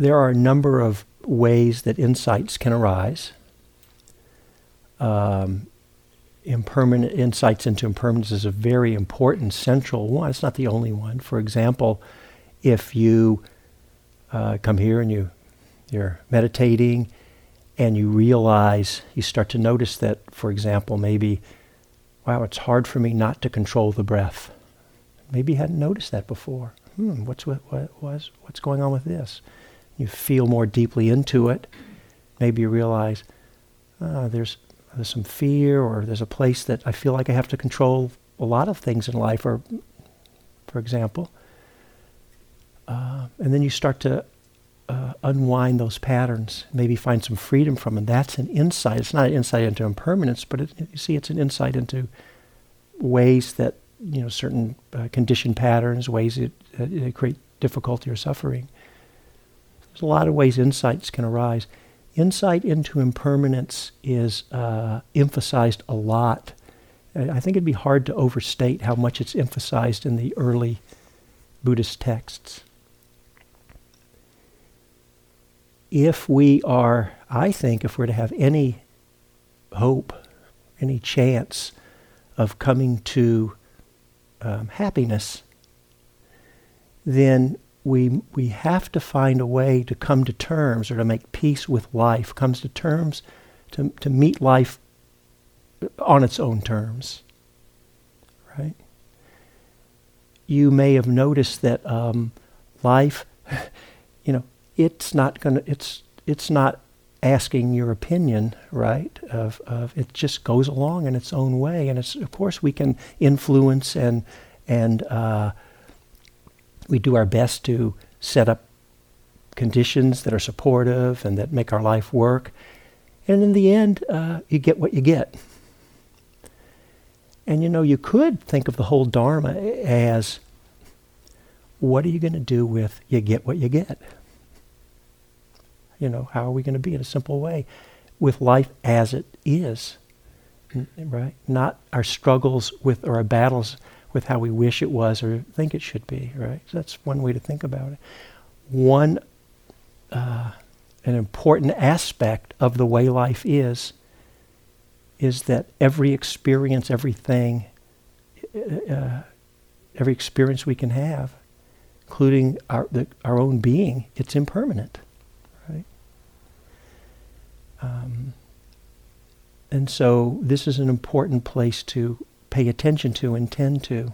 there are a number of ways that insights can arise. Um, impermanent insights into impermanence is a very important central one. It's not the only one. For example, if you uh, come here and you you're meditating and you realize you start to notice that, for example, maybe, wow, it's hard for me not to control the breath. Maybe you hadn't noticed that before. Hmm, what's what, what was what's going on with this? You feel more deeply into it. Maybe you realize uh, there's there's some fear or there's a place that I feel like I have to control a lot of things in life, or for example. Uh, and then you start to uh, unwind those patterns, maybe find some freedom from them. That's an insight. It's not an insight into impermanence, but it, you see, it's an insight into ways that you know certain uh, conditioned patterns, ways that, that create difficulty or suffering. There's a lot of ways insights can arise insight into impermanence is uh, emphasized a lot. I think it'd be hard to overstate how much it's emphasized in the early Buddhist texts. If we are, I think, if we're to have any hope, any chance of coming to um, happiness, then we, we have to find a way to come to terms or to make peace with life, comes to terms to, to meet life on its own terms. Right? You may have noticed that um, life, you know, it's not going to, it's, it's not asking your opinion, right? Of, of it just goes along in its own way, and it's of course we can influence and and uh, we do our best to set up conditions that are supportive and that make our life work. And in the end, uh, you get what you get. And you know, you could think of the whole Dharma as what are you going to do with you get what you get? You know, how are we going to be in a simple way with life as it is? Right? Not our struggles with or our battles with how we wish it was or think it should be, right? So that's one way to think about it. One, uh, an important aspect of the way life is, is that every experience, everything, uh, uh, every experience we can have, including our, the, our own being, it's impermanent, right? Um, and so this is an important place to pay attention to and tend to.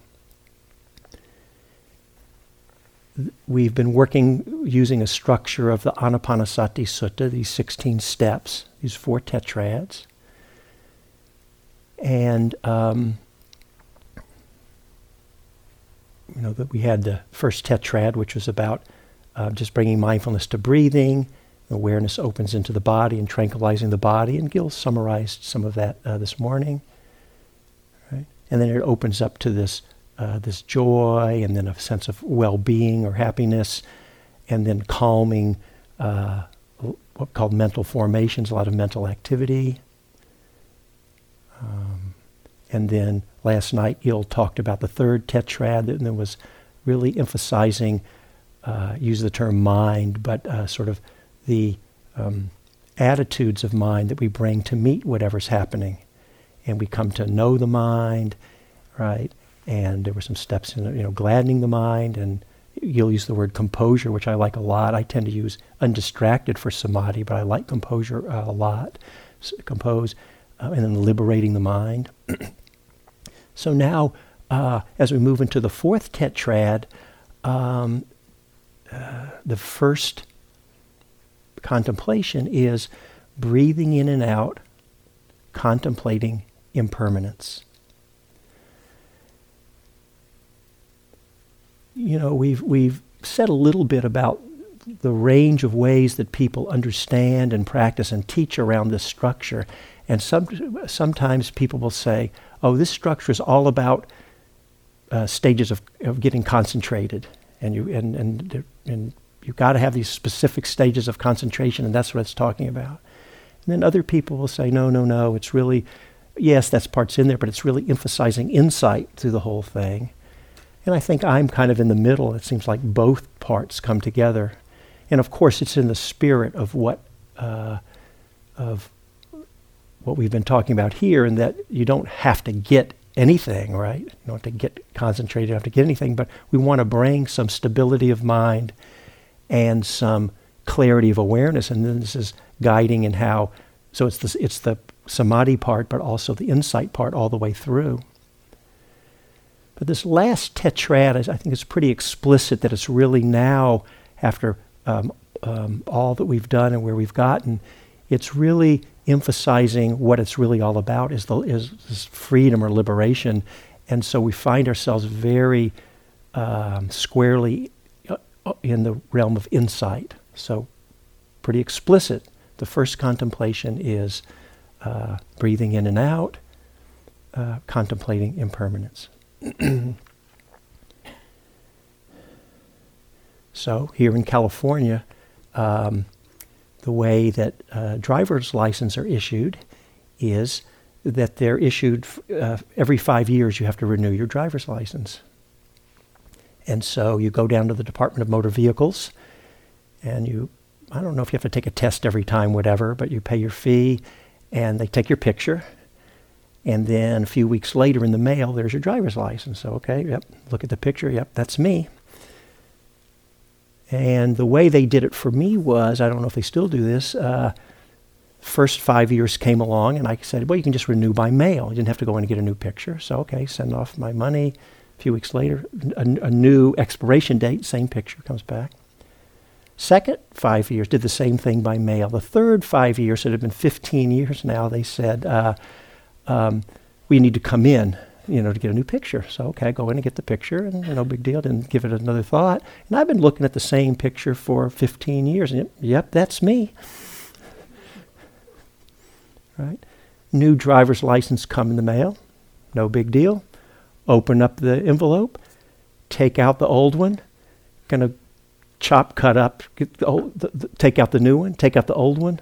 We've been working using a structure of the Anapanasati Sutta, these 16 steps, these four tetrads. And, um, you know, that we had the first tetrad, which was about uh, just bringing mindfulness to breathing. Awareness opens into the body and tranquilizing the body. And Gil summarized some of that uh, this morning and then it opens up to this uh, this joy, and then a sense of well-being or happiness, and then calming, uh, what called mental formations, a lot of mental activity. Um, and then last night, Gil talked about the third tetrad, and then was really emphasizing, uh, use the term mind, but uh, sort of the um, attitudes of mind that we bring to meet whatever's happening and we come to know the mind, right? And there were some steps in, you know, gladdening the mind, and you'll use the word composure, which I like a lot. I tend to use undistracted for samadhi, but I like composure uh, a lot. Compose, uh, and then liberating the mind. so now, uh, as we move into the fourth tetrad, um, uh, the first contemplation is breathing in and out, contemplating impermanence. You know, we've, we've said a little bit about the range of ways that people understand and practice and teach around this structure. And some, sometimes people will say, oh, this structure is all about uh, stages of, of getting concentrated. And, you, and, and, and you've got to have these specific stages of concentration, and that's what it's talking about. And then other people will say, no, no, no, it's really yes, that's parts in there, but it's really emphasizing insight through the whole thing. And I think I'm kind of in the middle. It seems like both parts come together. And of course, it's in the spirit of what uh, of what we've been talking about here, and that you don't have to get anything, right? You don't have to get concentrated, you don't have to get anything, but we want to bring some stability of mind and some clarity of awareness. And then this is guiding in how, so it's the, it's the samadhi part, but also the insight part all the way through. But this last tetrad, I think it's pretty explicit that it's really now, after um, um, all that we've done and where we've gotten, it's really emphasizing what it's really all about is, the, is, is freedom or liberation. And so we find ourselves very um, squarely uh, in the realm of insight. So, pretty explicit. The first contemplation is uh, breathing in and out, uh, contemplating impermanence. so, here in California, um, the way that uh, driver's licenses are issued is that they're issued uh, every five years. You have to renew your driver's license, and so you go down to the Department of Motor Vehicles, and you I don't know if you have to take a test every time, whatever, but you pay your fee, and they take your picture. And then a few weeks later in the mail, there's your driver's license. So, okay, yep, look at the picture. Yep, that's me. And the way they did it for me was I don't know if they still do this. Uh, first five years came along, and I said, well, you can just renew by mail. You didn't have to go in and get a new picture. So, okay, send off my money. A few weeks later, a, a new expiration date, same picture comes back. Second five years did the same thing by mail. The third five years, it had been 15 years now, they said, uh, um, we need to come in you know, to get a new picture. So, okay, I go in and get the picture, and no big deal. Didn't give it another thought. And I've been looking at the same picture for 15 years, and yep, that's me. right? New driver's license come in the mail. No big deal. Open up the envelope, take out the old one, gonna chop, cut up, old, the, the, take out the new one, take out the old one,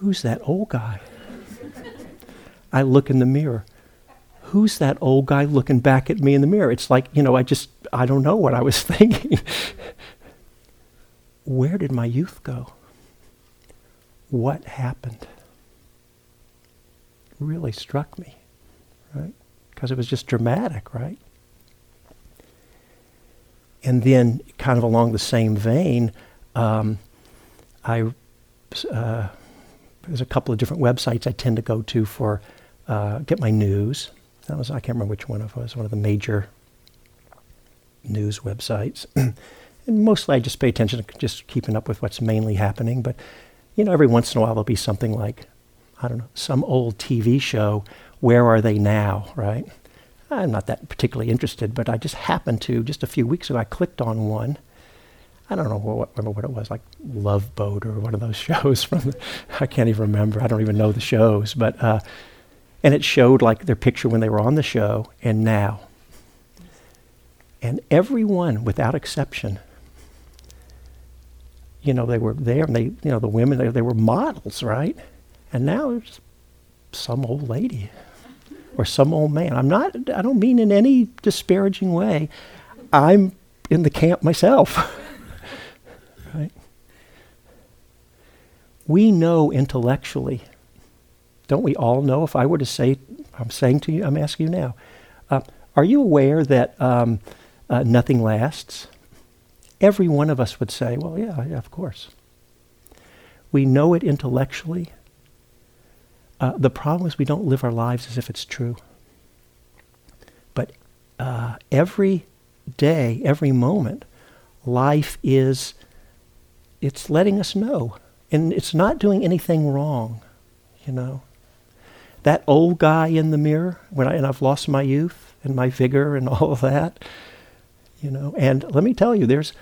Who's that old guy? I look in the mirror. Who's that old guy looking back at me in the mirror? It's like, you know, I just, I don't know what I was thinking. Where did my youth go? What happened? really struck me, right? Because it was just dramatic, right? And then, kind of along the same vein, um, I uh, there's a couple of different websites I tend to go to for uh, get my news. That was I can't remember which one of was. One of the major news websites, and mostly I just pay attention to just keeping up with what's mainly happening. But you know, every once in a while there'll be something like I don't know some old TV show. Where are they now? Right. I'm not that particularly interested, but I just happened to just a few weeks ago I clicked on one I don't know what, remember what it was, like Love Boat or one of those shows from, the, I can't even remember. I don't even know the shows, but, uh, and it showed like their picture when they were on the show and now. And everyone, without exception, you know, they were there and they, you know, the women, they, they were models, right? And now it's some old lady or some old man. I'm not, I don't mean in any disparaging way. I'm in the camp myself. right? we know intellectually, don't we all know? If I were to say, I'm saying to you, I'm asking you now, uh, are you aware that um, uh, nothing lasts? Every one of us would say, well, yeah, yeah of course. We know it intellectually. Uh, the problem is we don't live our lives as if it's true. But uh, every day, every moment, life is, it's letting us know and it's not doing anything wrong, you know. That old guy in the mirror, when I, and I've lost my youth and my vigor and all of that, you know. And let me tell you, there's,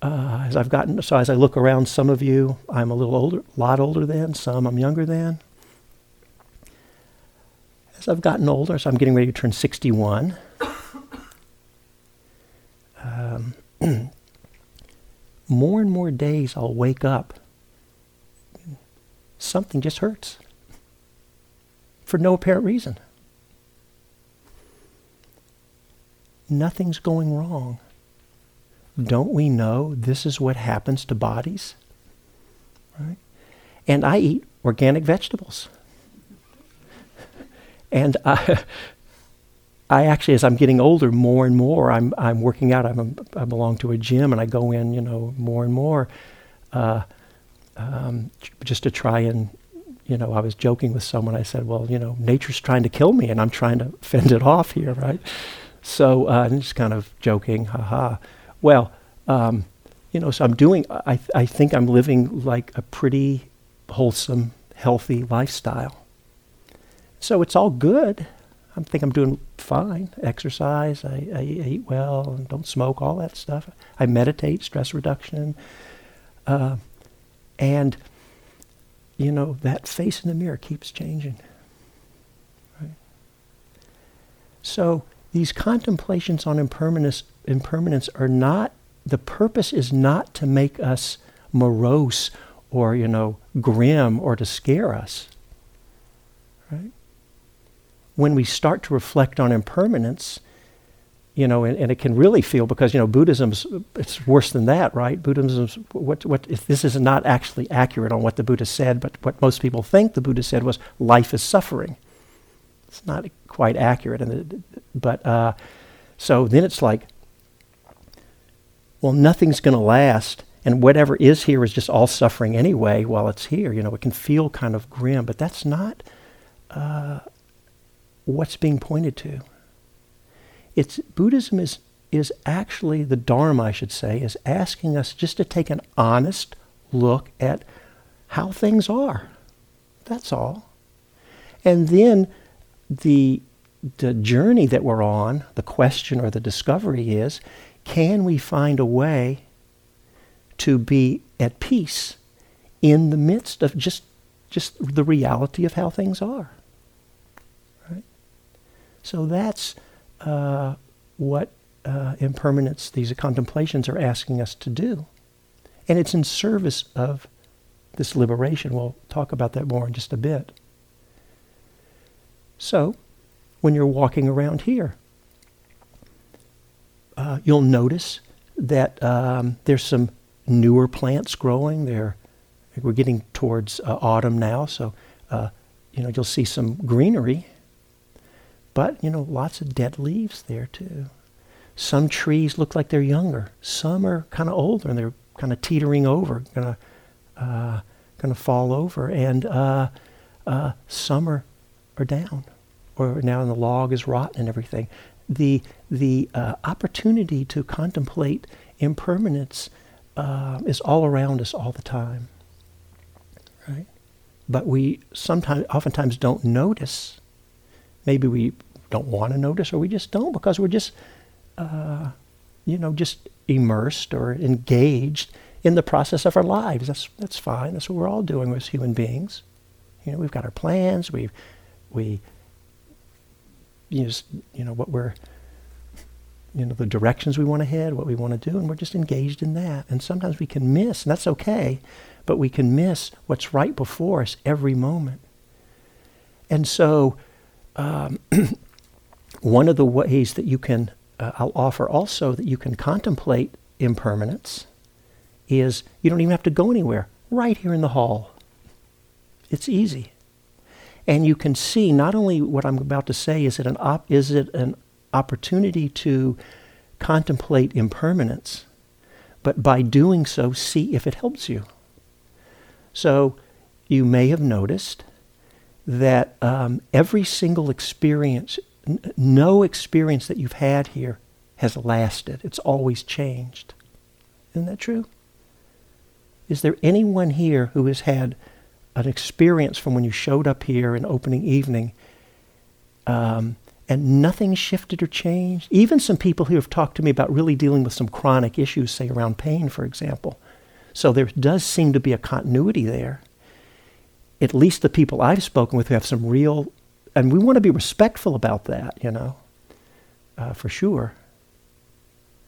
uh, as I've gotten, so as I look around, some of you I'm a little older, a lot older than, some I'm younger than. As I've gotten older, so I'm getting ready to turn 61. Um, more and more days I'll wake up something just hurts for no apparent reason. nothing's going wrong. Don't we know this is what happens to bodies? Right? And I eat organic vegetables. And I, I actually, as I'm getting older, more and more, I'm I'm working out. I'm a, I belong to a gym, and I go in, you know, more and more, uh, um, just to try and, you know, I was joking with someone. I said, well, you know, nature's trying to kill me, and I'm trying to fend it off here, right? So uh, I'm just kind of joking, haha. Well, um, you know, so I'm doing. I I think I'm living like a pretty wholesome, healthy lifestyle. So it's all good. I think I'm doing fine. Exercise, I, I eat well, and don't smoke, all that stuff. I meditate, stress reduction. Uh, and, you know, that face in the mirror keeps changing. Right? So these contemplations on impermanence, impermanence are not, the purpose is not to make us morose or, you know, grim or to scare us. Right? When we start to reflect on impermanence, you know, and, and, it can really feel because you know Buddhism's it's worse than that, right? Buddhism's what what if this is not actually accurate on what the Buddha said, but what most people think the Buddha said was life is suffering. It's not quite accurate, and but uh, so then it's like, well, nothing's going to last, and whatever is here is just all suffering anyway while it's here. You know, it can feel kind of grim, but that's not uh, what's being pointed to. It's Buddhism is is actually the Dharma, I should say, is asking us just to take an honest look at how things are. That's all. And then the the journey that we're on, the question or the discovery is, can we find a way to be at peace in the midst of just just the reality of how things are. So that's uh, what uh, impermanence, these contemplations are asking us to do. And it's in service of this liberation. We'll talk about that more in just a bit. So, when you're walking around here, uh, you'll notice that um, there's some newer plants growing. They're, we're getting towards uh, autumn now, so uh, you know you'll see some greenery. But you know, lots of dead leaves there too. Some trees look like they're younger. Some are kind of older and they're kind of teetering over, gonna uh, gonna fall over, and uh, uh, some are are down, or now the log is rotten and everything. The the uh, opportunity to contemplate impermanence uh, is all around us all the time, right? But we sometimes, oftentimes, don't notice. Maybe we don't want to notice, or we just don't because we're just, uh, you know, just immersed or engaged in the process of our lives. That's that's fine. That's what we're all doing as human beings. You know, we've got our plans. We we use you know what we're you know, the directions we want to head, what we want to do, and we're just engaged in that. And sometimes we can miss, and that's okay, but we can miss what's right before us every moment. And so, um, one of the ways that you can, uh, I'll offer also that you can contemplate impermanence is you don't even have to go anywhere, right here in the hall. It's easy. And you can see not only what I'm about to say, is it an, op- is it an opportunity to contemplate impermanence, but by doing so, see if it helps you. So you may have noticed that um, every single experience, n- no experience that you've had here has lasted. It's always changed. Isn't that true? Is there anyone here who has had an experience from when you showed up here in opening evening um, and nothing shifted or changed. Even some people who have talked to me about really dealing with some chronic issues, say around pain, for example. So there does seem to be a continuity there. At least the people I've spoken with who have some real, and we want to be respectful about that, you know, uh, for sure.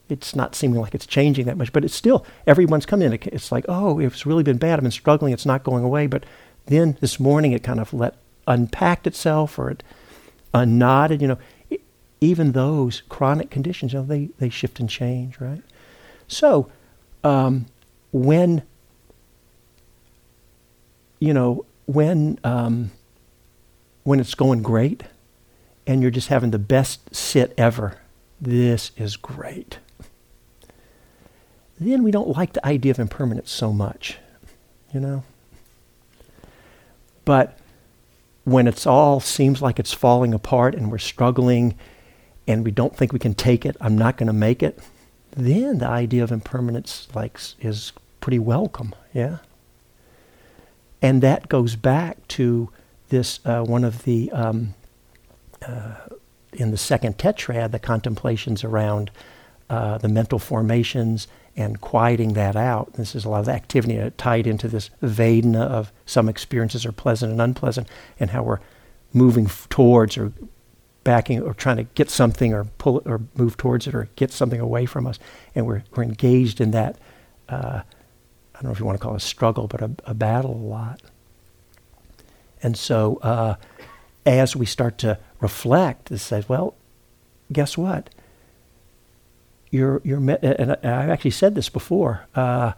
It's not seeming like it's changing that much, but it's still, everyone's coming in. It's like, oh, it's really been bad. I've been struggling. It's not going away. But then this morning it kind of let unpacked itself or it unknotted. You know, it, even those chronic conditions, you know, they, they shift and change, right? So, um, when, you know, when, um, when it's going great and you're just having the best sit ever, this is great. Then we don't like the idea of impermanence so much, you know? But when it's all seems like it's falling apart and we're struggling and we don't think we can take it, I'm not going to make it, then the idea of impermanence like is pretty welcome, yeah. And that goes back to this uh, one of the um, uh, in the second tetrad, the contemplations around uh, the mental formations and quieting that out. This is a lot of activity tied into this Vedana of some experiences are pleasant and unpleasant, and how we're moving f- towards or backing or trying to get something or pull it or move towards it or get something away from us. And we're, we're engaged in that, uh, don't know if you want to call it a struggle, but a, a battle a lot. And so uh, as we start to reflect, it says, well, guess what? your your me- and I've actually said this before. Uh,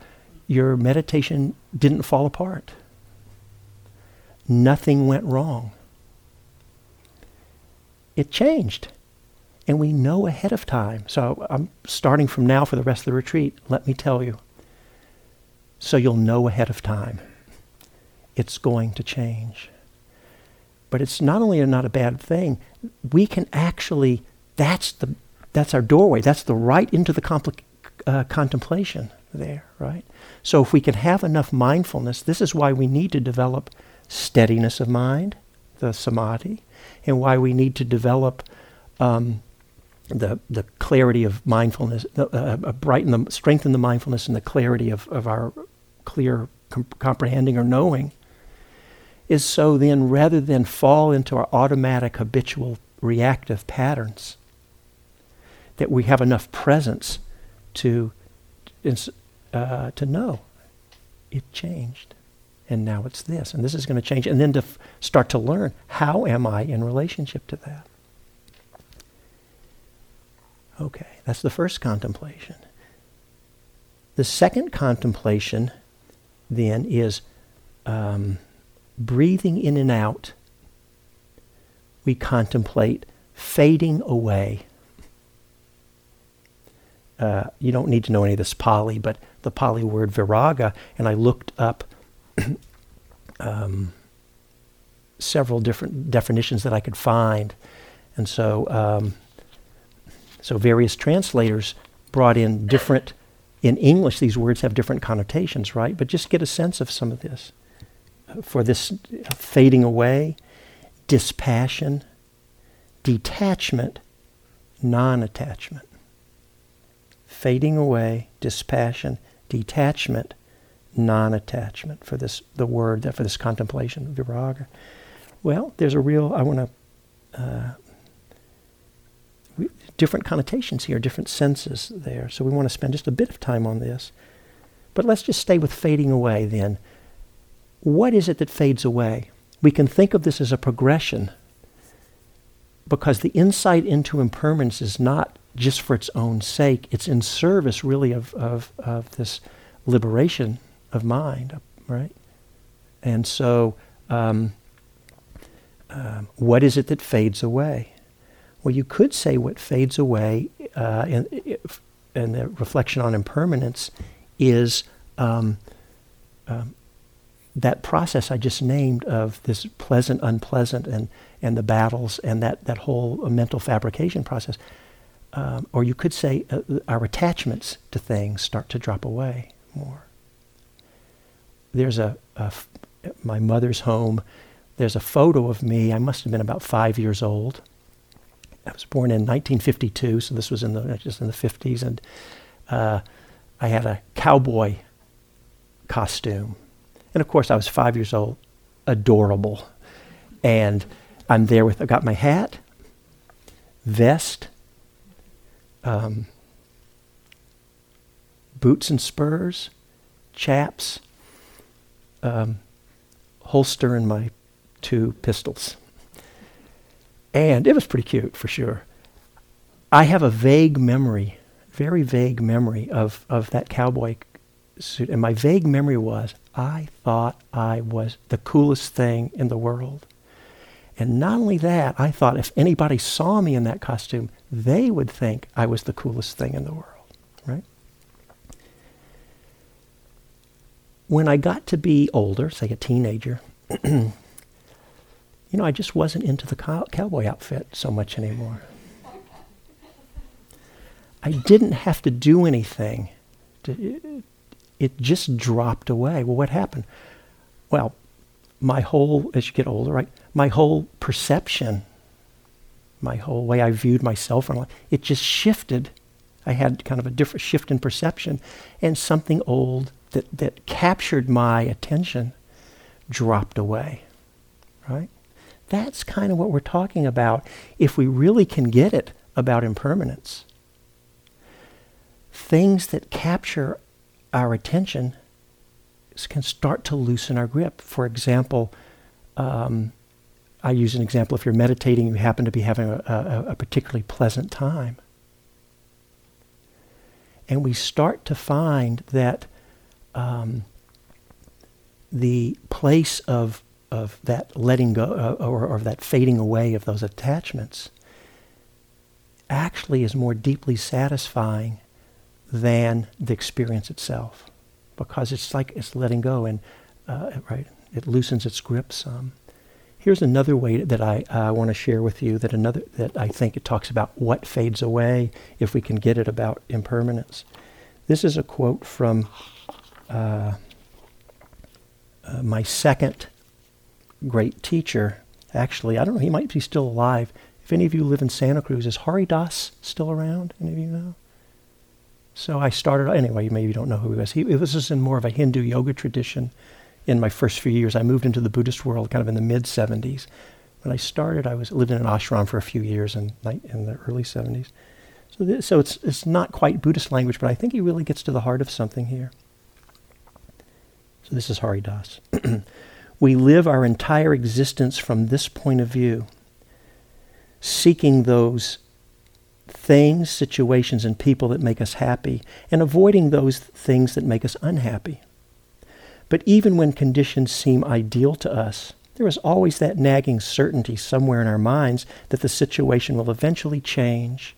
your meditation didn't fall apart. Nothing went wrong. It changed, and we know ahead of time. So I'm starting from now for the rest of the retreat. Let me tell you. So you'll know ahead of time. It's going to change. But it's not only not a bad thing. We can actually. That's the that's our doorway. That's the right into the compl- uh, contemplation there, right? So if we can have enough mindfulness, this is why we need to develop steadiness of mind, the samadhi, and why we need to develop um, the the clarity of mindfulness, uh, uh, brighten the strengthen the mindfulness and the clarity of, of our clear com- comprehending or knowing. Is so then rather than fall into our automatic habitual reactive patterns, that we have enough presence to uh, to know it changed and now it's this and this is going to change and then to f- start to learn how am i in relationship to that okay that's the first contemplation the second contemplation then is um, breathing in and out we contemplate fading away uh, you don't need to know any of this Pali, but the Pali word viraga, and I looked up um, several different definitions that I could find, and so um, so various translators brought in different. In English, these words have different connotations, right? But just get a sense of some of this. For this fading away, dispassion, detachment, non attachment fading away, dispassion, detachment, non-attachment for this the word for this contemplation, viraga. Well, there's a real I want to uh, different connotations here, different senses there. So we want to spend just a bit of time on this. But let's just stay with fading away then. What is it that fades away? We can think of this as a progression because the insight into impermanence is not just for its own sake. It's in service, really, of, of, of this liberation of mind, right? And so, um, um, what is it that fades away? Well, you could say what fades away uh, in, in the reflection on impermanence is um, um, that process I just named of this pleasant, unpleasant, and, and the battles, and that, that whole mental fabrication process um, or you could say uh, our attachments to things start to drop away more. There's a, a f- my mother's home. There's a photo of me. I must have been about five years old. I was born in 1952, so this was in the just in the 50s, and uh, I had a cowboy costume, and of course I was five years old, adorable, and I'm there with I got my hat, vest, um, boots and spurs, chaps, um, holster, and my two pistols. And it was pretty cute for sure. I have a vague memory, very vague memory of, of that cowboy suit. And my vague memory was I thought I was the coolest thing in the world. And not only that, I thought if anybody saw me in that costume, they would think I was the coolest thing in the world, right? When I got to be older, say a teenager, you know, I just wasn't into the cow- cowboy outfit so much anymore. I didn't have to do anything. To, it just dropped away. Well, what happened? Well, my whole, as you get older, right, my whole perception, my whole way I viewed myself, and it just shifted. I had kind of a different shift in perception, and something old that, that captured my attention dropped away, right? That's kind of what we're talking about if we really can get it about impermanence. Things that capture our attention can start to loosen our grip. For example, um, I use an example if you're meditating, you happen to be having a, a, a particularly pleasant time. And we start to find that um, the place of, of that letting go uh, or, or that fading away of those attachments actually is more deeply satisfying than the experience itself. Because it's like it's letting go and uh, right it loosens its grip some. Here's another way that i uh, want to share with you that another that i think it talks about what fades away if we can get it about impermanence. This is a quote from uh, uh my second great teacher actually i don't know he might be still alive if any of you live in santa cruz is hari das still around any of you know so I started, anyway, you maybe you don't know who he was. He, this is in more of a Hindu yoga tradition in my first few years. I moved into the Buddhist world kind of in the mid 70s. When I started, I was lived in an ashram for a few years in, in the early 70s. So, so it's, it's not quite Buddhist language, but I think he really gets to the heart of something here. So this is Hari Das. we live our entire existence from this point of view, seeking those things, situations, and people that make us happy, and avoiding those things that make us unhappy. But even when conditions seem ideal to us, there is always that nagging certainty somewhere in our minds that the situation will eventually change,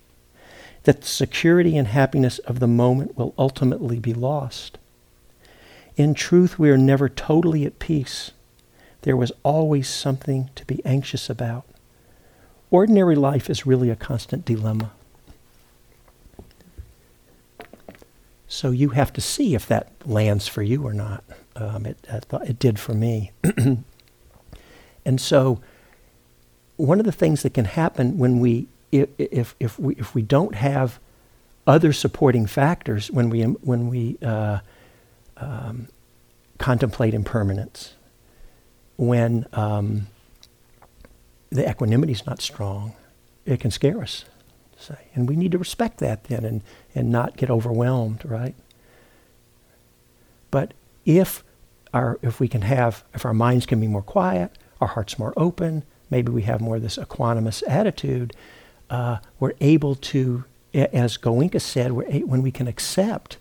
that the security and happiness of the moment will ultimately be lost. In truth, we are never totally at peace. There was always something to be anxious about. Ordinary life is really a constant dilemma. So you have to see if that lands for you or not. Um, it, it did for me. and so one of the things that can happen when we, if, if, we, if we don't have other supporting factors when we, when we uh, um, contemplate impermanence, when um, the equanimity is not strong, it can scare us say. And we need to respect that then and, and not get overwhelmed, right? But if our if we can have if our minds can be more quiet, our hearts more open, maybe we have more of this equanimous attitude, uh, we're able to, as Goenka said, when we can accept,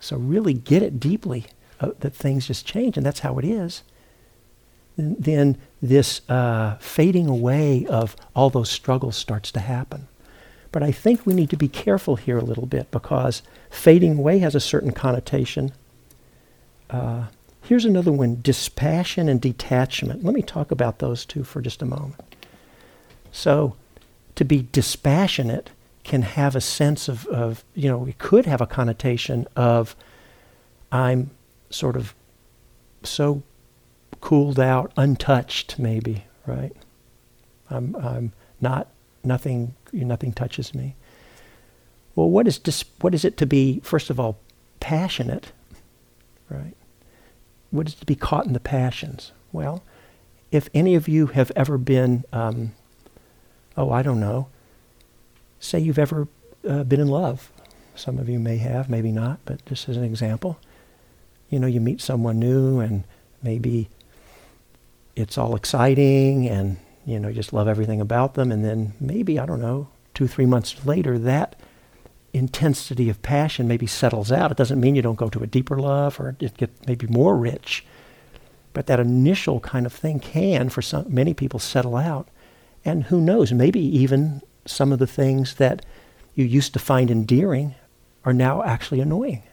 so really get it deeply uh, that things just change, and that's how it is. Then this uh, fading away of all those struggles starts to happen. But I think we need to be careful here a little bit because fading away has a certain connotation. Uh, here's another one dispassion and detachment. Let me talk about those two for just a moment. So, to be dispassionate can have a sense of, of you know, it could have a connotation of I'm sort of so cooled out, untouched, maybe, right? I'm, I'm not nothing, nothing touches me. Well, what is, dis- what is it to be, first of all, passionate, right? What is to be caught in the passions? Well, if any of you have ever been, um, oh, I don't know, say you've ever uh, been in love. Some of you may have, maybe not, but just as an example. You know, you meet someone new and maybe it's all exciting and you know, just love everything about them. And then maybe, I don't know, two, three months later, that intensity of passion maybe settles out. It doesn't mean you don't go to a deeper love or it get maybe more rich. But that initial kind of thing can, for some, many people, settle out. And who knows, maybe even some of the things that you used to find endearing are now actually annoying.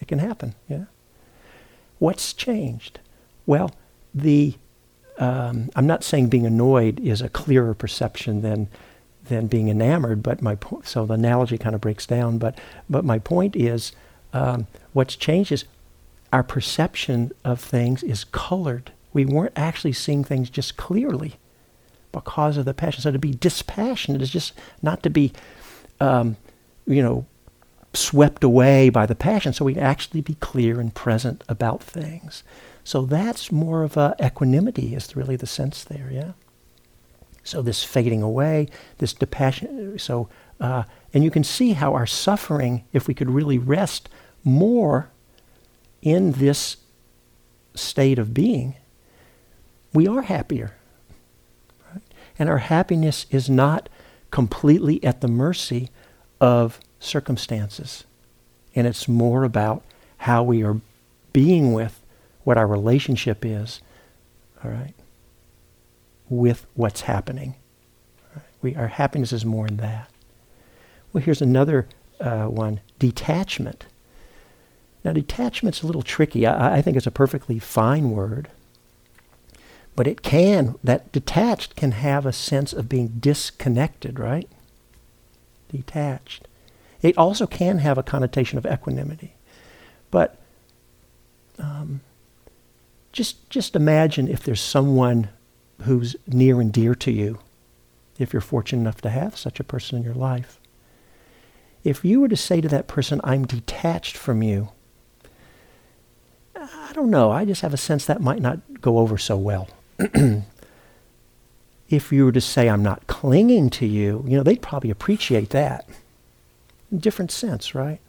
It can happen, yeah. What's changed? Well, the um, I'm not saying being annoyed is a clearer perception than than being enamored, but my po- so the analogy kind of breaks down. But but my point is, um, what's changed is our perception of things is colored. We weren't actually seeing things just clearly because of the passion. So to be dispassionate is just not to be, um, you know, swept away by the passion. So we actually be clear and present about things. So that's more of a equanimity is really the sense there, yeah. So this fading away, this dispassion. So, uh, and you can see how our suffering, if we could really rest more in this state of being, we are happier. Right? And our happiness is not completely at the mercy of circumstances. And it's more about how we are being with what our relationship is, all right, with what's happening. Right? We, our happiness is more in that. Well, here's another uh, one detachment. Now, detachment's a little tricky. I, I think it's a perfectly fine word. But it can, that detached can have a sense of being disconnected, right? Detached. It also can have a connotation of equanimity. But um, just, just imagine if there's someone who's near and dear to you, if you're fortunate enough to have such a person in your life. If you were to say to that person, I'm detached from you, I don't know. I just have a sense that might not go over so well. if you were to say, I'm not clinging to you, you know, they'd probably appreciate that. Different sense, right?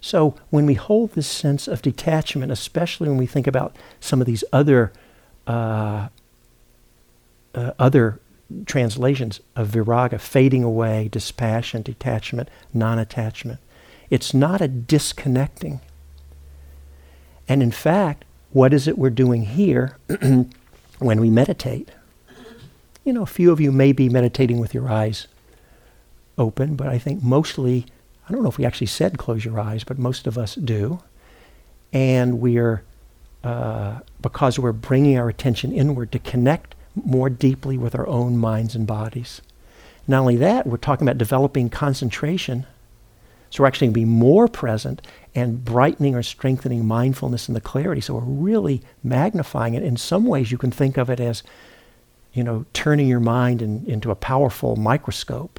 So when we hold this sense of detachment, especially when we think about some of these other uh, uh, other translations of viraga, fading away, dispassion, detachment, non-attachment, it's not a disconnecting. And in fact, what is it we're doing here when we meditate? You know, a few of you may be meditating with your eyes open, but I think mostly I don't know if we actually said close your eyes, but most of us do. And we're, uh, because we're bringing our attention inward to connect more deeply with our own minds and bodies. Not only that, we're talking about developing concentration. So we're actually going to be more present and brightening or strengthening mindfulness and the clarity. So we're really magnifying it. In some ways, you can think of it as, you know, turning your mind in, into a powerful microscope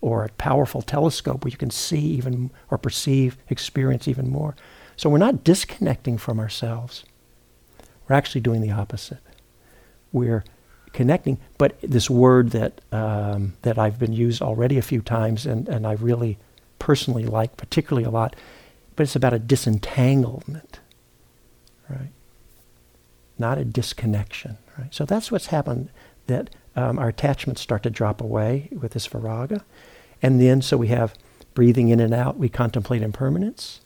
or a powerful telescope where you can see even or perceive, experience even more. So we're not disconnecting from ourselves. We're actually doing the opposite. We're connecting, but this word that um, that I've been used already a few times, and, and I really personally like particularly a lot, but it's about a disentanglement, right? Not a disconnection, right? So that's what's happened. That um, our attachments start to drop away with this viraga. And then, so we have breathing in and out, we contemplate impermanence.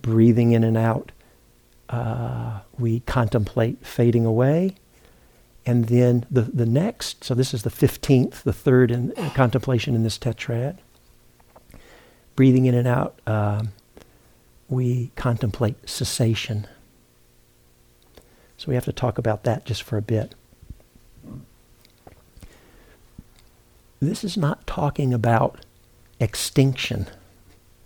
Breathing in and out, uh, we contemplate fading away. And then the, the next, so this is the 15th, the third in, in contemplation in this tetrad. Breathing in and out, um, we contemplate cessation. So we have to talk about that just for a bit. This is not talking about extinction,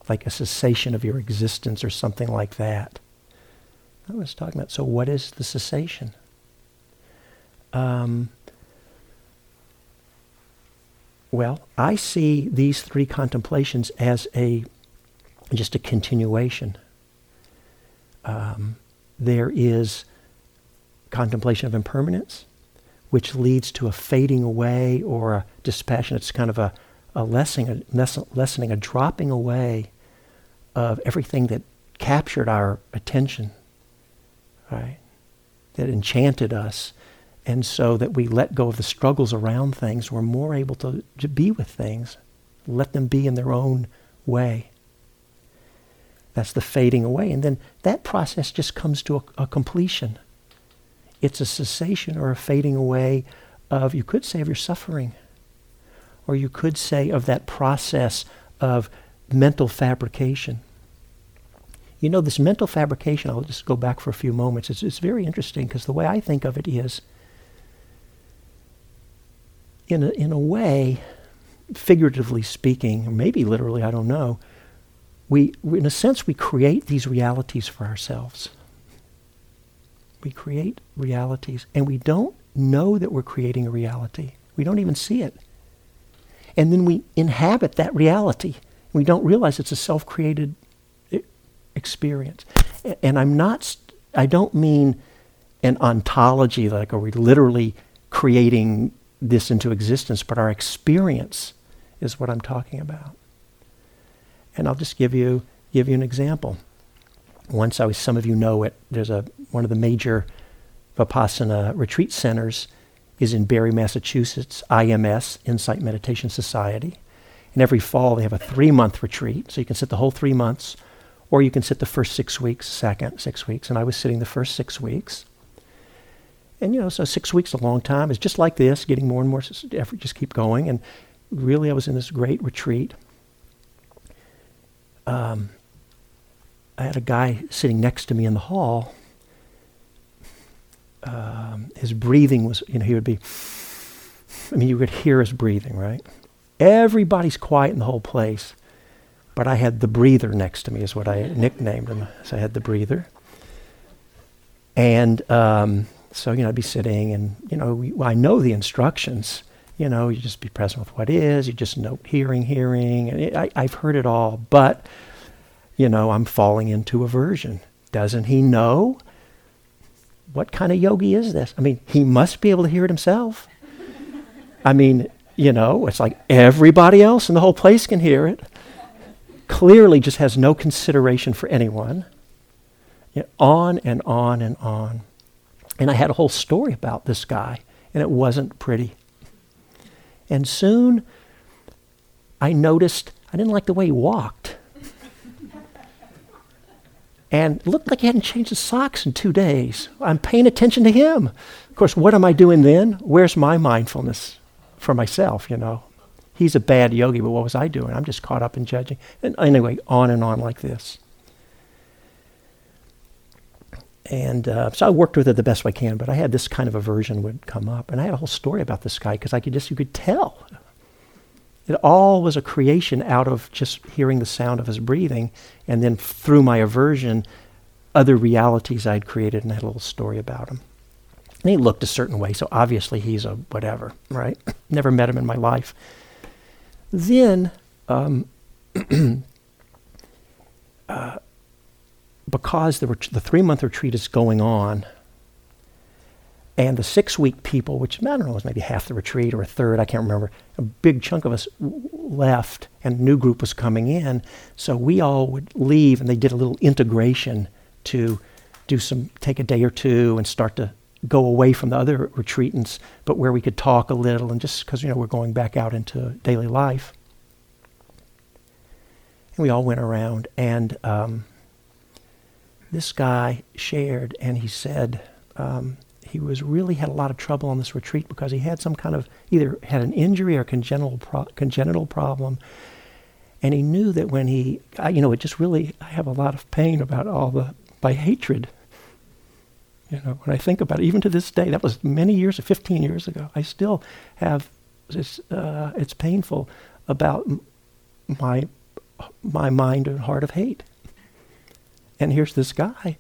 like a cessation of your existence or something like that. I was talking about, so what is the cessation? Um, well, I see these three contemplations as a just a continuation. Um, there is contemplation of impermanence which leads to a fading away or a dispassion. It's kind of a, a lessening, a lessening, a dropping away of everything that captured our attention, right? That enchanted us And so that we let go of the struggles around things, we're more able to, to be with things, let them be in their own way. That's the fading away. And then that process just comes to a, a completion. It's a cessation or a fading away of, you could say, of your suffering. Or you could say of that process of mental fabrication. You know, this mental fabrication, I'll just go back for a few moments. It's, it's very interesting because the way I think of it is, in a, in a way, figuratively speaking, or maybe literally, I don't know, we, in a sense, we create these realities for ourselves. We create realities, and we don't know that we're creating a reality. We don't even see it. And then we inhabit that reality. We don't realize it's a self created eh, experience. And I'm not, I don't mean an ontology, like are we literally creating this into existence, but our experience is what I'm talking about. And I'll just give you, give you an example. Once I was, some of you know it, there's a, one of the major Vipassana retreat centers is in Barre, Massachusetts, IMS, Insight Meditation Society. And every fall they have a three month retreat. So you can sit the whole three months, or you can sit the first six weeks, second six weeks. And I was sitting the first six weeks. And you know, so six weeks a long time. It's just like this, getting more and more effort, just keep going. And really, I was in this great retreat. Um, I had a guy sitting next to me in the hall. Um, his breathing was, you know, he would be, I mean, you could hear his breathing, right? Everybody's quiet in the whole place. But I had the breather next to me, is what I nicknamed him. So I had the breather. And um, so, you know, I'd be sitting and, you know, we, I know the instructions. You know, you just be present with what is, you just note hearing, hearing. And it, I, I've heard it all. But, you know, I'm falling into aversion. Doesn't he know? What kind of yogi is this? I mean, he must be able to hear it himself. I mean, you know, it's like everybody else in the whole place can hear it. Clearly, just has no consideration for anyone. You know, on and on and on. And I had a whole story about this guy, and it wasn't pretty. And soon I noticed I didn't like the way he walked. And looked like he hadn't changed his socks in two days. I'm paying attention to him. Of course, what am I doing then? Where's my mindfulness for myself, you know? He's a bad yogi, but what was I doing? I'm just caught up in judging. And anyway, on and on like this. And uh, so I worked with it the best I can, but I had this kind of aversion would come up. And I had a whole story about this guy because I could just, you could tell. It all was a creation out of just hearing the sound of his breathing. And then through my aversion, other realities I'd created and had a little story about him. And he looked a certain way, so obviously he's a whatever, right? Never met him in my life. Then, um, uh, because the, the three month retreat is going on, and the six week people, which I don't know, was maybe half the retreat or a third, I can't remember, a big chunk of us left, and a new group was coming in. So we all would leave, and they did a little integration to do some, take a day or two and start to go away from the other retreatants, but where we could talk a little, and just because, you know, we're going back out into daily life. And we all went around, and um, this guy shared, and he said um, he was really had a lot of trouble on this retreat because he had some kind of either had an injury or congenital pro- congenital problem, and he knew that when he, I, you know, it just really I have a lot of pain about all the by hatred. You know, when I think about it, even to this day, that was many years, 15 years ago. I still have this. Uh, it's painful about my my mind and heart of hate. And here's this guy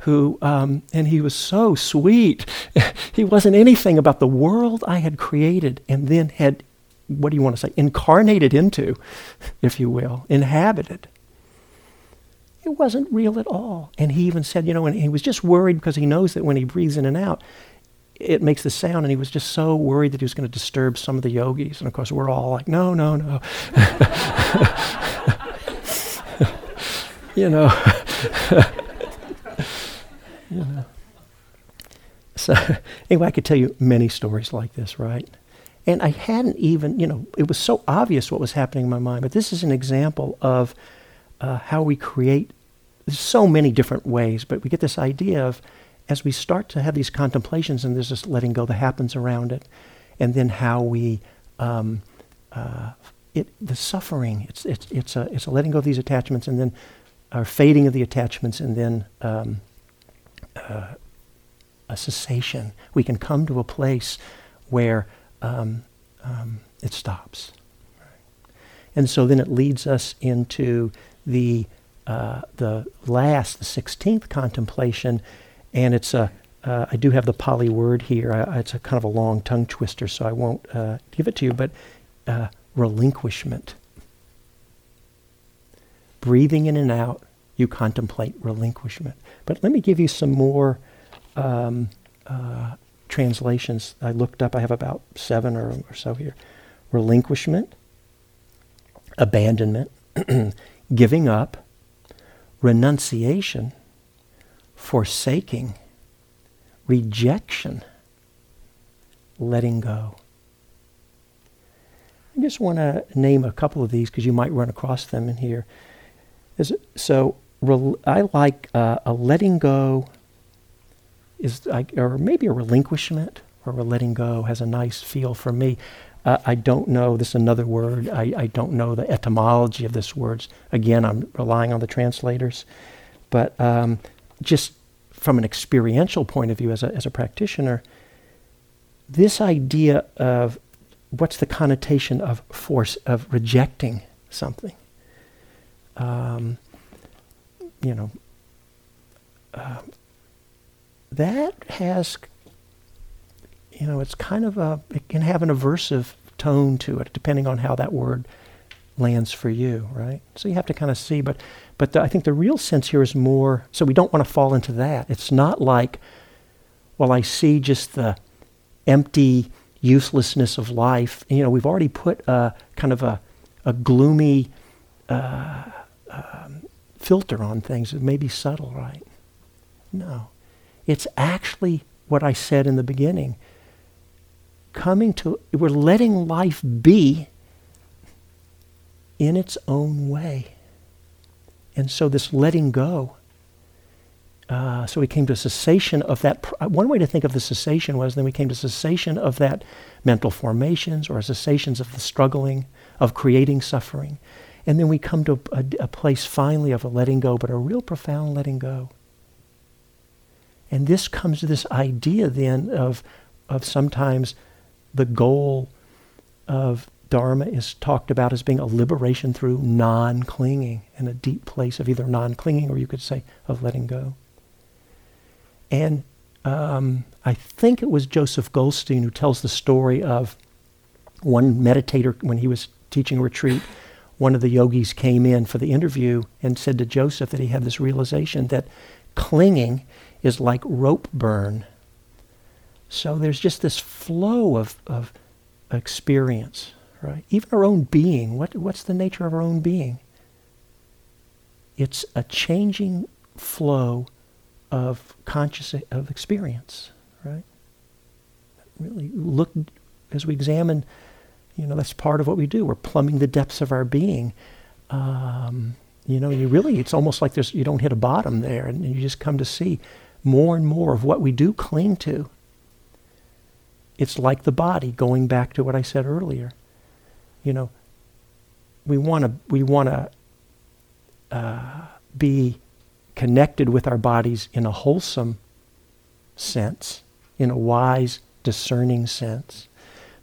who, um, and he was so sweet. he wasn't anything about the world I had created and then had, what do you want to say, incarnated into, if you will, inhabited. It wasn't real at all. And he even said, you know, and he was just worried because he knows that when he breathes in and out, it makes the sound, and he was just so worried that he was going to disturb some of the yogis. And of course, we're all like, no, no, no. you know. you know. So Anyway, I could tell you many stories like this, right? And I hadn't even, you know, it was so obvious what was happening in my mind. But this is an example of uh, how we create. There's so many different ways, but we get this idea of as we start to have these contemplations and there's this letting go that happens around it, and then how we, um, uh, it, the suffering, it's, it's, it's, a, it's a letting go of these attachments and then our fading of the attachments and then um, uh, a cessation. We can come to a place where um, um, it stops. And so then it leads us into the, uh, the last, the 16th contemplation, and it's a, uh, I do have the Pali word here. I, it's a kind of a long tongue twister, so I won't uh, give it to you, but uh, relinquishment. Breathing in and out, you contemplate relinquishment. But let me give you some more um, uh, translations I looked up. I have about seven or, or so here. Relinquishment, abandonment, giving up, renunciation, forsaking, rejection, letting go. I just want to name a couple of these because you might run across them in here. So I like uh, a letting go is like, or maybe a relinquishment or a letting go has a nice feel for me. Uh, I don't know, this is another word, I, I don't know the etymology of this word. Again, I'm relying on the translators. But um, just from an experiential point of view as a, as a practitioner, this idea of what's the connotation of force, of rejecting something. Um, you know, uh, that has, you know, it's kind of a, it can have an aversive tone to it, depending on how that word lands for you, right? So you have to kind of see, but, but the, I think the real sense here is more, so we don't want to fall into that. It's not like, well, I see just the empty uselessness of life. You know, we've already put a kind of a, a gloomy uh, filter on things. It may be subtle, right? No. It's actually what I said in the beginning. Coming to, we're letting life be in its own way. And so this letting go, uh, so we came to a cessation of that. Pr- one way to think of the cessation was then we came to cessation of that mental formations or cessations of the struggling, of creating suffering. And then we come to a, a place finally of a letting go, but a real profound letting go. And this comes to this idea then of, of sometimes the goal of Dharma is talked about as being a liberation through non clinging and a deep place of either non clinging or you could say of letting go. And um, I think it was Joseph Goldstein who tells the story of one meditator when he was teaching a retreat. One of the yogis came in for the interview and said to Joseph that he had this realization that clinging is like rope burn. So there's just this flow of, of experience, right? Even our own being. What, what's the nature of our own being? It's a changing flow of conscious of experience, right? Really look as we examine, you know, that's part of what we do. We're plumbing the depths of our being. Um, you know, you really, it's almost like there's, you don't hit a bottom there, and you just come to see more and more of what we do cling to. It's like the body, going back to what I said earlier. You know, we want to we want to uh, be connected with our bodies in a wholesome sense, in a wise, discerning sense.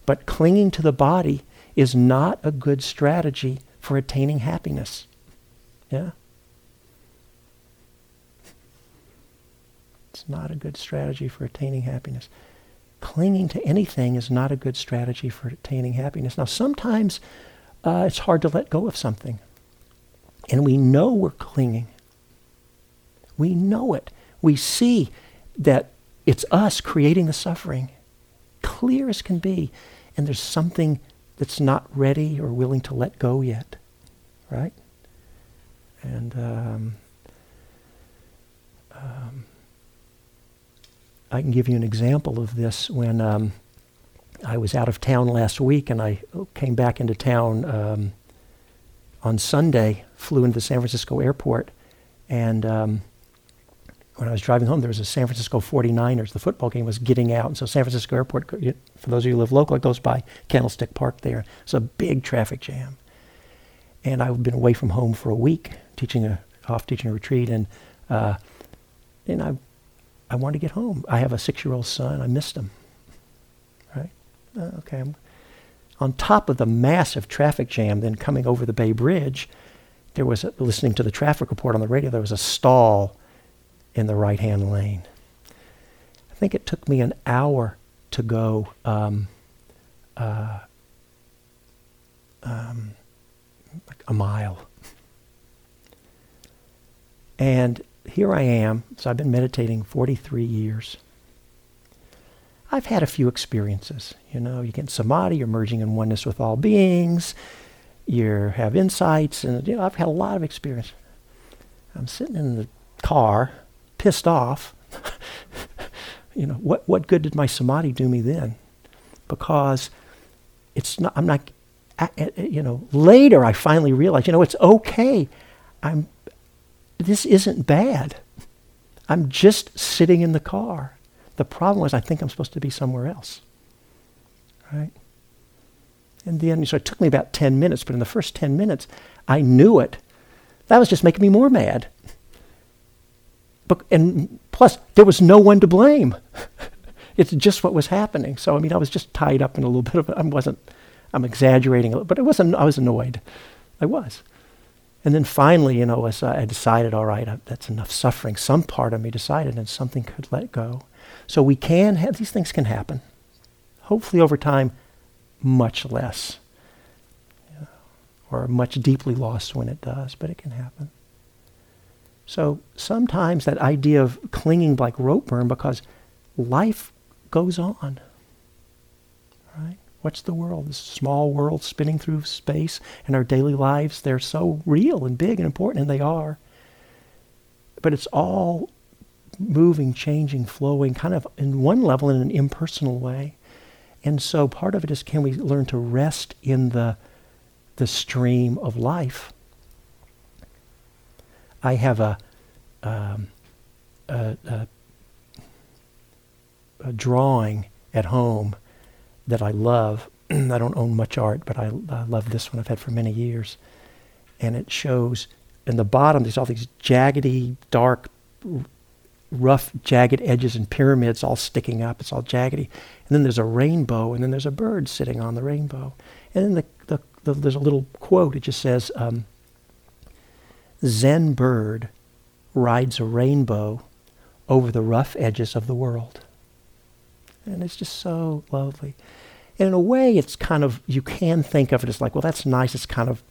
But clinging to the body is not a good strategy for attaining happiness. Yeah? It's not a good strategy for attaining happiness. Clinging to anything is not a good strategy for attaining happiness. Now, sometimes uh, it's hard to let go of something. And we know we're clinging. We know it. We see that it's us creating the suffering, clear as can be. And there's something that's not ready or willing to let go yet. Right? And um, um, I can give you an example of this when um, I was out of town last week and I came back into town um, on Sunday, flew into the San Francisco airport, and um, when I was driving home, there was a San Francisco 49ers. The football game was getting out. And so San Francisco Airport, for those of you who live local, it goes by Candlestick Park there. It's a big traffic jam. And I've been away from home for a week, teaching a, off teaching a retreat. And, uh, and I, I wanted to get home. I have a six-year-old son. I missed him. Right? Uh, okay. I'm, on top of the massive traffic jam, then coming over the Bay Bridge, there was, a, listening to the traffic report on the radio, there was a stall in the right hand lane. I think it took me an hour to go um, uh, um, like a mile. And here I am. So I've been meditating 43 years. I've had a few experiences. You know, you get samadhi, you're merging in oneness with all beings, you have insights, and you know, I've had a lot of experience. I'm sitting in the car pissed off, you know, what, what good did my samadhi do me then? Because it's not, I'm not, you know, later I finally realized, you know, it's okay. I'm, this isn't bad. I'm just sitting in the car. The problem was I think I'm supposed to be somewhere else. Right? And then, so it took me about 10 minutes, but in the first 10 minutes, I knew it. That was just making me more mad. But, and plus, there was no one to blame. it's just what was happening. So, I mean, I was just tied up in a little bit of it. I wasn't, I'm exaggerating a little, but it wasn't, I was annoyed. I was. And then finally, you know, as I decided, all right, I, that's enough suffering. Some part of me decided, and something could let go. So we can have, these things can happen. Hopefully over time, much less. or much deeply lost when it does, but it can happen. So sometimes that idea of clinging like rope burn because life goes on. Right? What's the world? This small world spinning through space and our daily lives, they're so real and big and important, and they are. But it's all moving, changing, flowing, kind of in one level in an impersonal way. And so part of it is can we learn to rest in the, the stream of life I have a, um, a, a, a, drawing at home that I love. I don't own much art, but I, I love this one I've had for many years. And it shows in the bottom, there's all these jaggedy, dark, rough, jagged edges and pyramids all sticking up. It's all jaggedy. And then there's a rainbow, and then there's a bird sitting on the rainbow. And then the, the, the there's a little quote. It just says, um, Zen bird rides a rainbow over the rough edges of the world. And it's just so lovely. And in a way, it's kind of, you can think of it as like, well, that's nice. It's kind of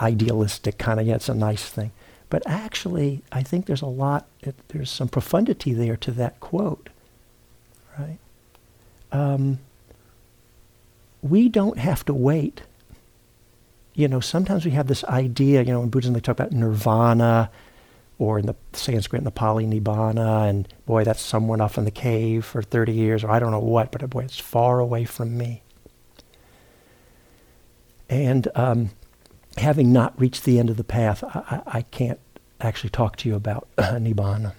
idealistic, kind of, yeah, it's a nice thing. But actually, I think there's a lot, it, there's some profundity there to that quote, right? Um, we don't have to wait you know, sometimes we have this idea, you know, in Buddhism they talk about nirvana, or in the Sanskrit in the Pali nibbana, and boy, that's someone off in the cave for 30 years, or I don't know what, but boy, it's far away from me. And um, having not reached the end of the path, I, I can't actually talk to you about nibbana.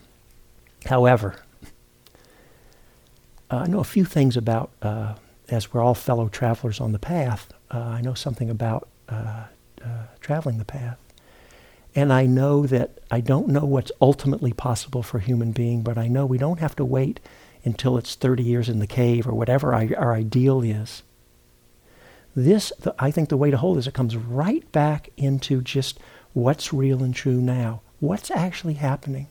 However, uh, I know a few things about, uh, as we're all fellow travelers on the path, uh, I know something about uh, uh, traveling the path. And I know that I don't know what's ultimately possible for a human being, but I know we don't have to wait until it's 30 years in the cave or whatever our, our ideal is. This, the, I think the way to hold is it comes right back into just what's real and true now. What's actually happening?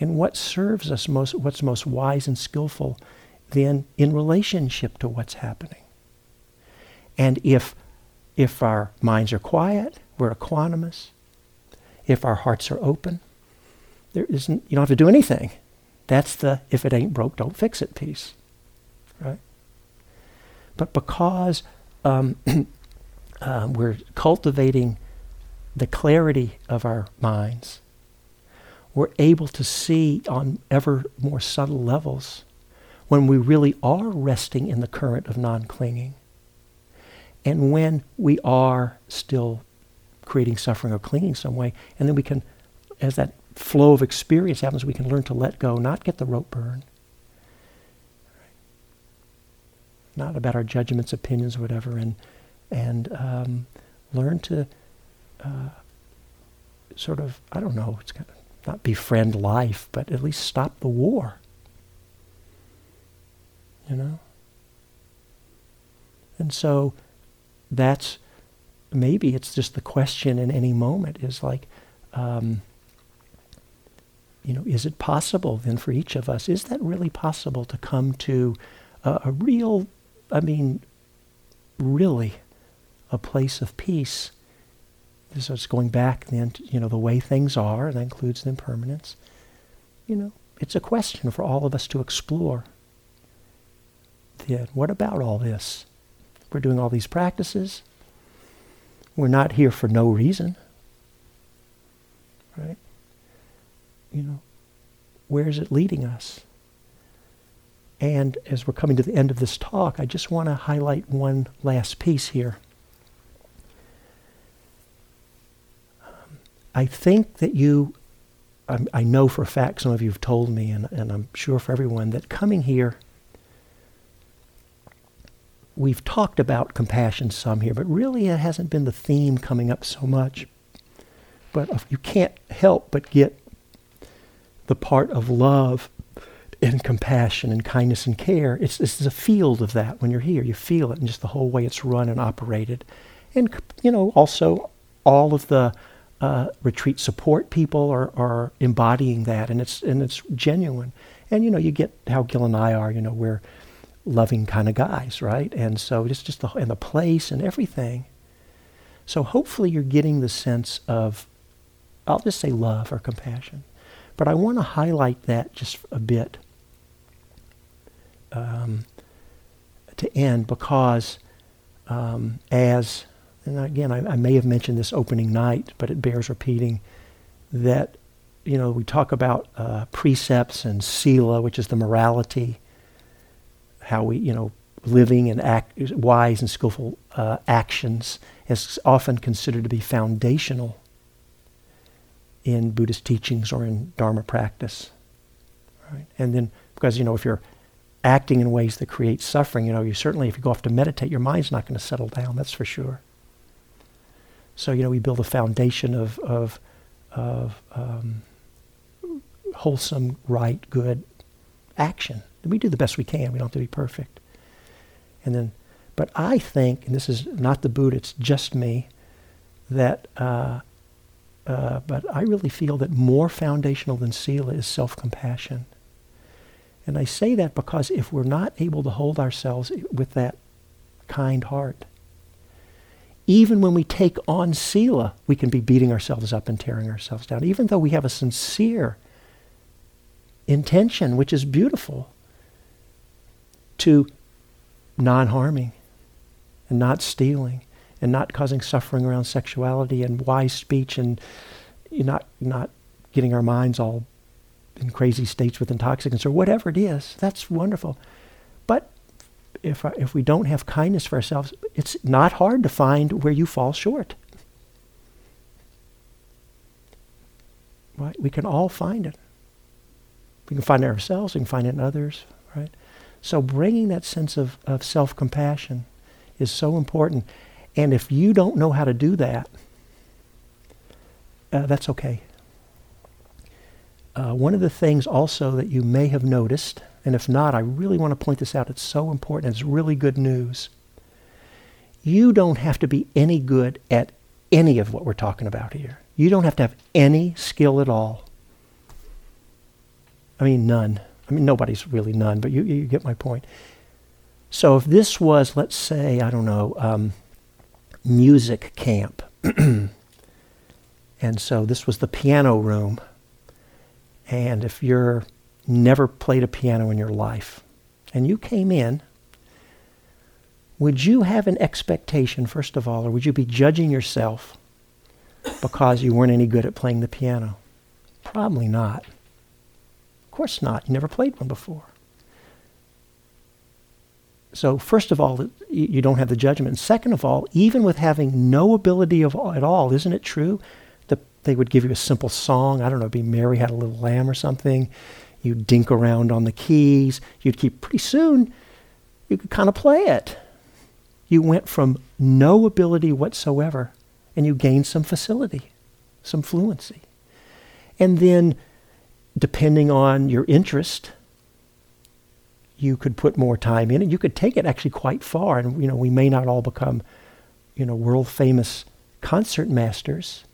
And what serves us most, what's most wise and skillful then in relationship to what's happening. And if if our minds are quiet, we're equanimous. If our hearts are open, there isn't, you don't have to do anything. That's the if it ain't broke, don't fix it piece. Right? But because um, uh, we're cultivating the clarity of our minds, we're able to see on ever more subtle levels when we really are resting in the current of non clinging. And when we are still creating suffering or clinging some way, and then we can, as that flow of experience happens, we can learn to let go, not get the rope burn. Not about our judgments, opinions, or whatever, and and um, learn to uh, sort of I don't know, it's kind of not befriend life, but at least stop the war. You know? And so that's maybe it's just the question in any moment is like, um, you know, is it possible then for each of us, is that really possible to come to a, a real, I mean, really a place of peace? So it's going back then, to, you know, the way things are, and that includes the impermanence. You know, it's a question for all of us to explore. Then, what about all this? We're doing all these practices. We're not here for no reason. Right? You know, where is it leading us? And as we're coming to the end of this talk, I just want to highlight one last piece here. Um, I think that you, I, I know for a fact, some of you have told me, and, and I'm sure for everyone, that coming here we've talked about compassion some here, but really it hasn't been the theme coming up so much. But you can't help but get the part of love and compassion and kindness and care. It's, it's a field of that when you're here. You feel it in just the whole way it's run and operated. And, you know, also all of the uh, retreat support people are, are embodying that, and it's, and it's genuine. And, you know, you get how Gil and I are, you know, we're loving kind of guys, right? And so it's just the and the place and everything. So hopefully you're getting the sense of, I'll just say love or compassion, but I want to highlight that just a bit um, to end because um, as and again I, I may have mentioned this opening night, but it bears repeating that you know we talk about uh, precepts and sila, which is the morality how we, you know, living and act, wise and skillful uh, actions is often considered to be foundational in Buddhist teachings or in Dharma practice. Right? And then, because, you know, if you're acting in ways that create suffering, you know, you certainly, if you go off to meditate, your mind's not going to settle down, that's for sure. So, you know, we build a foundation of, of, of um, wholesome, right, good action we do the best we can. We don't have to be perfect. And then, but I think, and this is not the Buddha, it's just me, that, uh, uh, but I really feel that more foundational than Sila is self-compassion. And I say that because if we're not able to hold ourselves with that kind heart, even when we take on Sila, we can be beating ourselves up and tearing ourselves down, even though we have a sincere intention, which is beautiful to non harming and not stealing and not causing suffering around sexuality and wise speech and not, not getting our minds all in crazy states with intoxicants or whatever it is. That's wonderful. But if, uh, if we don't have kindness for ourselves, it's not hard to find where you fall short. Right? We can all find it. We can find it ourselves, we can find it in others, right? So bringing that sense of, of self-compassion is so important. And if you don't know how to do that, uh, that's okay. Uh, one of the things also that you may have noticed, and if not, I really want to point this out. It's so important. It's really good news. You don't have to be any good at any of what we're talking about here. You don't have to have any skill at all. I mean, none. I mean, nobody's really none, but you, you get my point. So if this was, let's say, I don't know, um, music camp, and so this was the piano room, and if you're never played a piano in your life, and you came in, would you have an expectation, first of all, or would you be judging yourself because you weren't any good at playing the piano? Probably not. Course not. You never played one before. So, first of all, you don't have the judgment. And Second of all, even with having no ability of, at all, isn't it true that they would give you a simple song? I don't know, be Mary Had a Little Lamb or something. You'd dink around on the keys. You'd keep, pretty soon, you could kind of play it. You went from no ability whatsoever and you gained some facility, some fluency. And then, depending on your interest, you could put more time in it. You could take it actually quite far. And, you know, we may not all become, you know, world famous concert masters,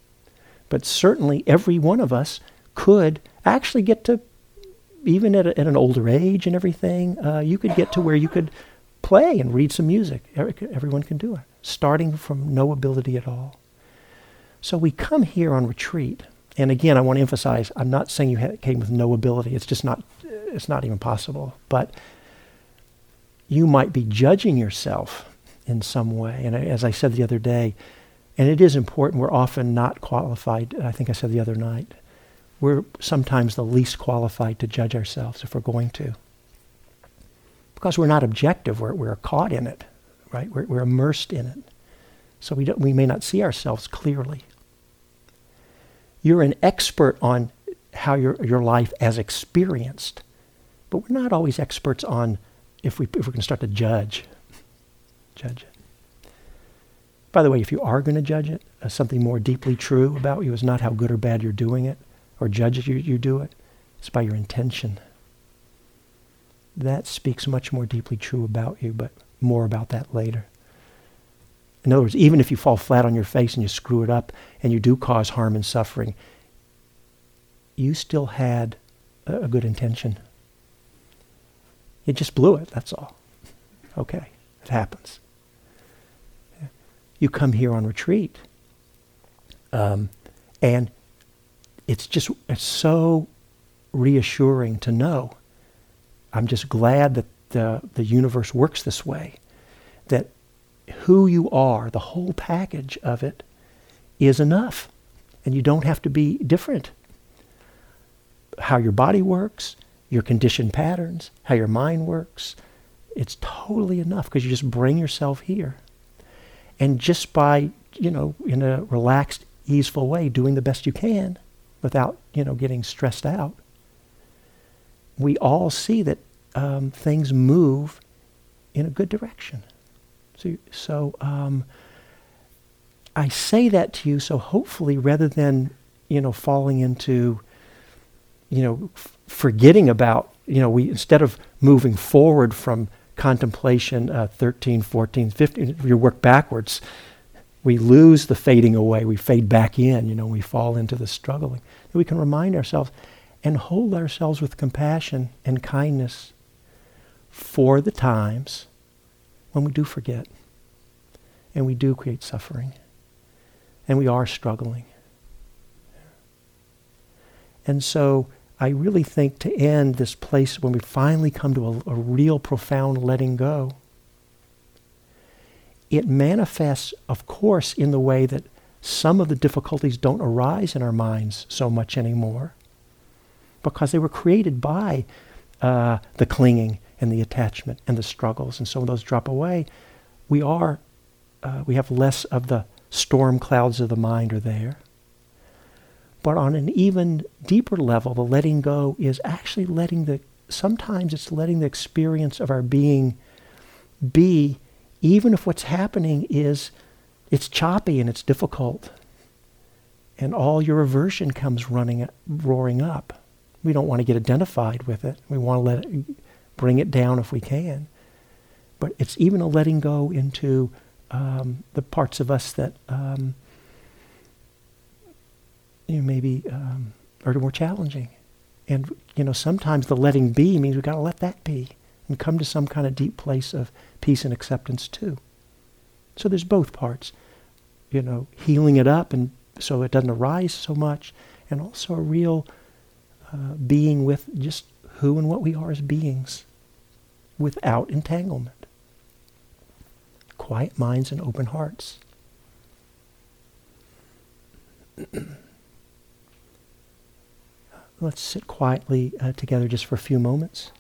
but certainly every one of us could actually get to, even at, a, at an older age and everything, uh, you could get to where you could play and read some music. Everyone can do it, starting from no ability at all. So we come here on retreat. And again, I want to emphasize, I'm not saying you came with no ability. It's just not, it's not even possible. But you might be judging yourself in some way. And as I said the other day, and it is important, we're often not qualified. I think I said the other night. We're sometimes the least qualified to judge ourselves if we're going to. Because we're not objective, we're, we're caught in it, right? We're, we're immersed in it. So we, don't, we may not see ourselves clearly. You're an expert on how your, your life as experienced, but we're not always experts on if we if we're going to start to judge, judge it. By the way, if you are going to judge it, uh, something more deeply true about you is not how good or bad you're doing it, or judge it you, you do it. It's by your intention. That speaks much more deeply true about you, but more about that later. In other words, even if you fall flat on your face and you screw it up and you do cause harm and suffering, you still had a, good intention. You just blew it, that's all. Okay, it happens. You come here on retreat, um, and it's just it's so reassuring to know. I'm just glad that the, the universe works this way, who you are, the whole package of it, is enough. And you don't have to be different. How your body works, your conditioned patterns, how your mind works. It's totally enough because you just bring yourself here. And just by, you know, in a relaxed, easeful way, doing the best you can without, you know, getting stressed out, we all see that um, things move in a good direction. So, so um, I say that to you so hopefully rather than, you know, falling into, you know, forgetting about, you know, we instead of moving forward from contemplation uh, 13, 14, 15, you work backwards, we lose the fading away. We fade back in, you know, we fall into the struggling. We can remind ourselves and hold ourselves with compassion and kindness for the times when we do forget and we do create suffering and we are struggling. And so I really think to end this place when we finally come to a, a real profound letting go, it manifests, of course, in the way that some of the difficulties don't arise in our minds so much anymore because they were created by uh, the clinging and the attachment and the struggles. And so when those drop away, we are, uh, we have less of the storm clouds of the mind are there. But on an even deeper level, the letting go is actually letting the, sometimes it's letting the experience of our being be, even if what's happening is it's choppy and it's difficult. And all your aversion comes running, roaring up. We don't want to get identified with it. We want to let it, bring it down if we can. But it's even a letting go into um, the parts of us that um, you know, maybe um, are more challenging. And, you know, sometimes the letting be means we've got to let that be and come to some kind of deep place of peace and acceptance too. So there's both parts, you know, healing it up and so it doesn't arise so much, and also a real uh, being with just who and what we are as beings without entanglement. Quiet minds and open hearts. let's sit quietly uh, together just for a few moments.